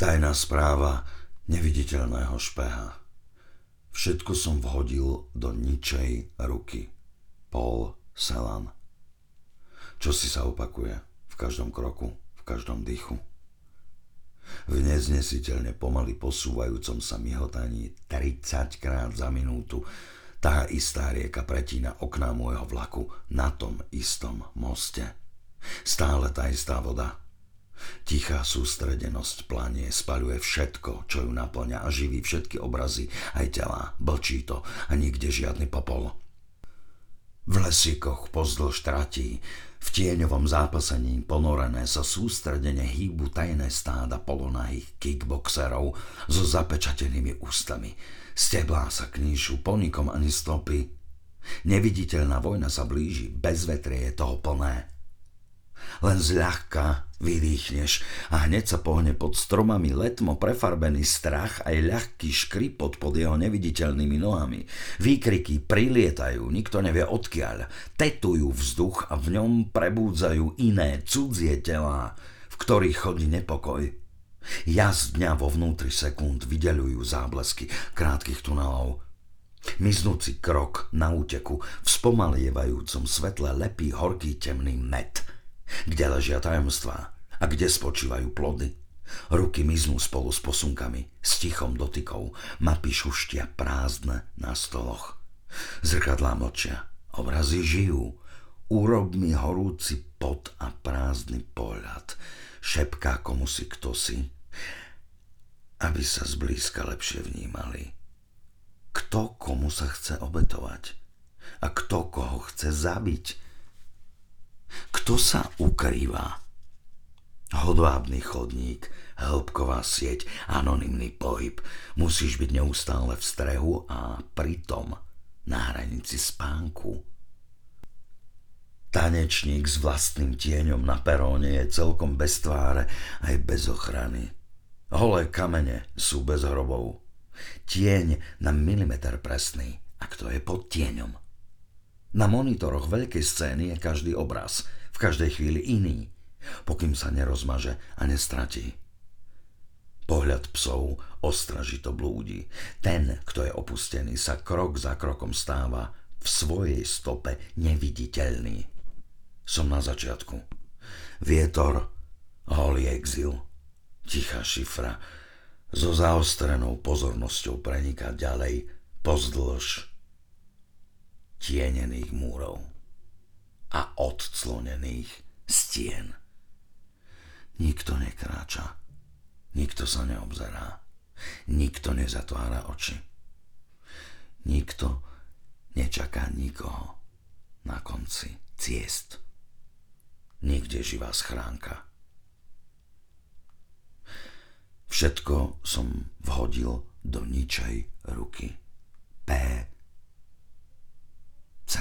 Tajná správa neviditeľného špeha. Všetko som vhodil do ničej ruky. Paul Celan. Čo si sa opakuje v každom kroku, v každom dýchu. V neznesiteľne pomaly posúvajúcom sa mihotaní 30 krát za minútu tá istá rieka pretína okná môjho vlaku na tom istom moste. Stále tá istá voda, Tichá sústredenosť planie, spaľuje všetko, čo ju naplňa a živí všetky obrazy, aj tela, blčí to a nikde žiadny popol. V lesíkoch pozdĺž tratí, v tieňovom zápasení ponorené sa sústredene hýbu tajné stáda polonahých kickboxerov so zapečatenými ústami. Steblá sa kníšu, ponikom ani stopy. Neviditeľná vojna sa blíži, bez vetrie je toho plné. Len zľahka vydýchneš a hneď sa pohne pod stromami letmo prefarbený strach aj ľahký škripot pod jeho neviditeľnými nohami. Výkriky prilietajú, nikto nevie odkiaľ, tetujú vzduch a v ňom prebúdzajú iné cudzie telá, v ktorých chodí nepokoj. Jazd dňa vo vnútri sekúnd vydeľujú záblesky krátkých tunelov. Miznúci krok na úteku v spomalievajúcom svetle lepí horký temný met – kde ležia tajomstvá a kde spočívajú plody. Ruky miznú spolu s posunkami, s tichom dotykou, mapy šuštia prázdne na stoloch. Zrkadlá mlčia, obrazy žijú, urob mi horúci pot a prázdny pohľad, šepká komu si kto si, aby sa zblízka lepšie vnímali. Kto komu sa chce obetovať a kto koho chce zabiť kto sa ukrýva? Hodvábny chodník, hĺbková sieť, anonymný pohyb. Musíš byť neustále v strehu a pritom na hranici spánku. Tanečník s vlastným tieňom na peróne je celkom bez tváre aj bez ochrany. Holé kamene sú bez hrobov. Tieň na milimeter presný, a kto je pod tieňom. Na monitoroch veľkej scény je každý obraz, každej chvíli iný, pokým sa nerozmaže a nestratí. Pohľad psov ostražito blúdi. Ten, kto je opustený, sa krok za krokom stáva v svojej stope neviditeľný. Som na začiatku. Vietor, holý exil, tichá šifra, so zaostrenou pozornosťou preniká ďalej pozdĺž tienených múrov a odclonených stien. Nikto nekráča, nikto sa neobzerá, nikto nezatvára oči. Nikto nečaká nikoho na konci ciest. Nikde živá schránka. Všetko som vhodil do ničej ruky. P C.